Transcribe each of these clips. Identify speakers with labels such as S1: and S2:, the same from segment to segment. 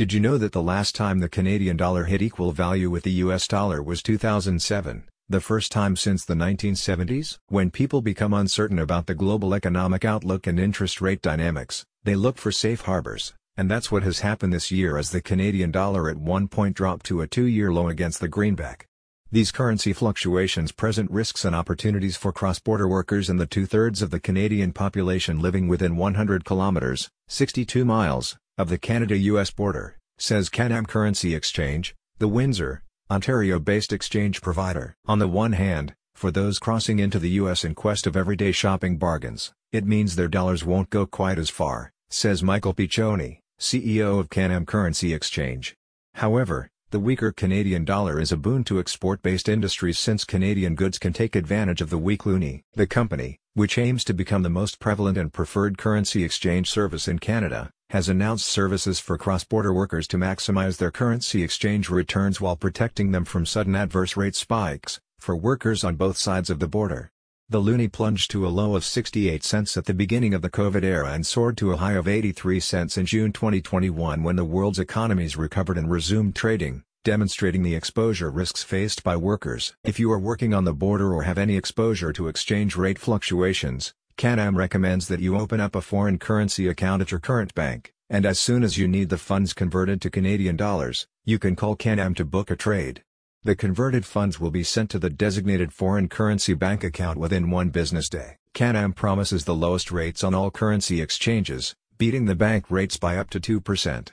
S1: Did you know that the last time the Canadian dollar hit equal value with the US dollar was 2007, the first time since the 1970s? When people become uncertain about the global economic outlook and interest rate dynamics, they look for safe harbors, and that's what has happened this year as the Canadian dollar at one point dropped to a two-year low against the greenback. These currency fluctuations present risks and opportunities for cross-border workers and the two-thirds of the Canadian population living within 100 kilometers, 62 miles, of the Canada-US border, says Can-Am Currency Exchange, the Windsor, Ontario-based exchange provider. On the one hand, for those crossing into the US in quest of everyday shopping bargains, it means their dollars won't go quite as far, says Michael Piccioni, CEO of Can-Am Currency Exchange. However, the weaker Canadian dollar is a boon to export-based industries since Canadian goods can take advantage of the weak loonie. The company, which aims to become the most prevalent and preferred currency exchange service in Canada, has announced services for cross-border workers to maximize their currency exchange returns while protecting them from sudden adverse rate spikes, for workers on both sides of the border. The loonie plunged to a low of 68 cents at the beginning of the COVID era and soared to a high of 83 cents in June 2021 when the world's economies recovered and resumed trading, demonstrating the exposure risks faced by workers. If you are working on the border or have any exposure to exchange rate fluctuations, Can-Am recommends that you open up a foreign currency account at your current bank, and as soon as you need the funds converted to Canadian dollars, you can call Can-Am to book a trade. The converted funds will be sent to the designated foreign currency bank account within one business day. Can-Am promises the lowest rates on all currency exchanges, beating the bank rates by up to 2%.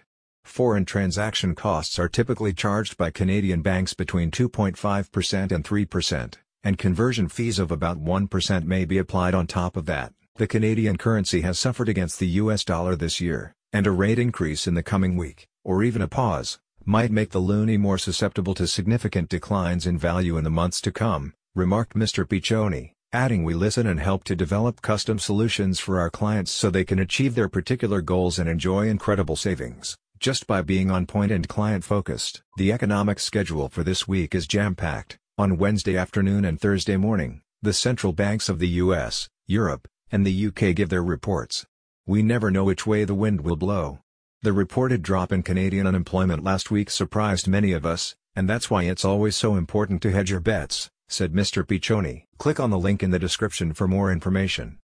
S1: Foreign transaction costs are typically charged by Canadian banks between 2.5% and 3% and conversion fees of about 1% may be applied on top of that. The Canadian currency has suffered against the US dollar this year, and a rate increase in the coming week, or even a pause, might make the loonie more susceptible to significant declines in value in the months to come, remarked Mr. Piccioni, adding we listen and help to develop custom solutions for our clients so they can achieve their particular goals and enjoy incredible savings, just by being on point and client-focused. The economic schedule for this week is jam-packed, on Wednesday afternoon and Thursday morning, the central banks of the US, Europe, and the UK give their reports. We never know which way the wind will blow. The reported drop in Canadian unemployment last week surprised many of us, and that's why it's always so important to hedge your bets, said Mr. Piccioni. Click on the link in the description for more information.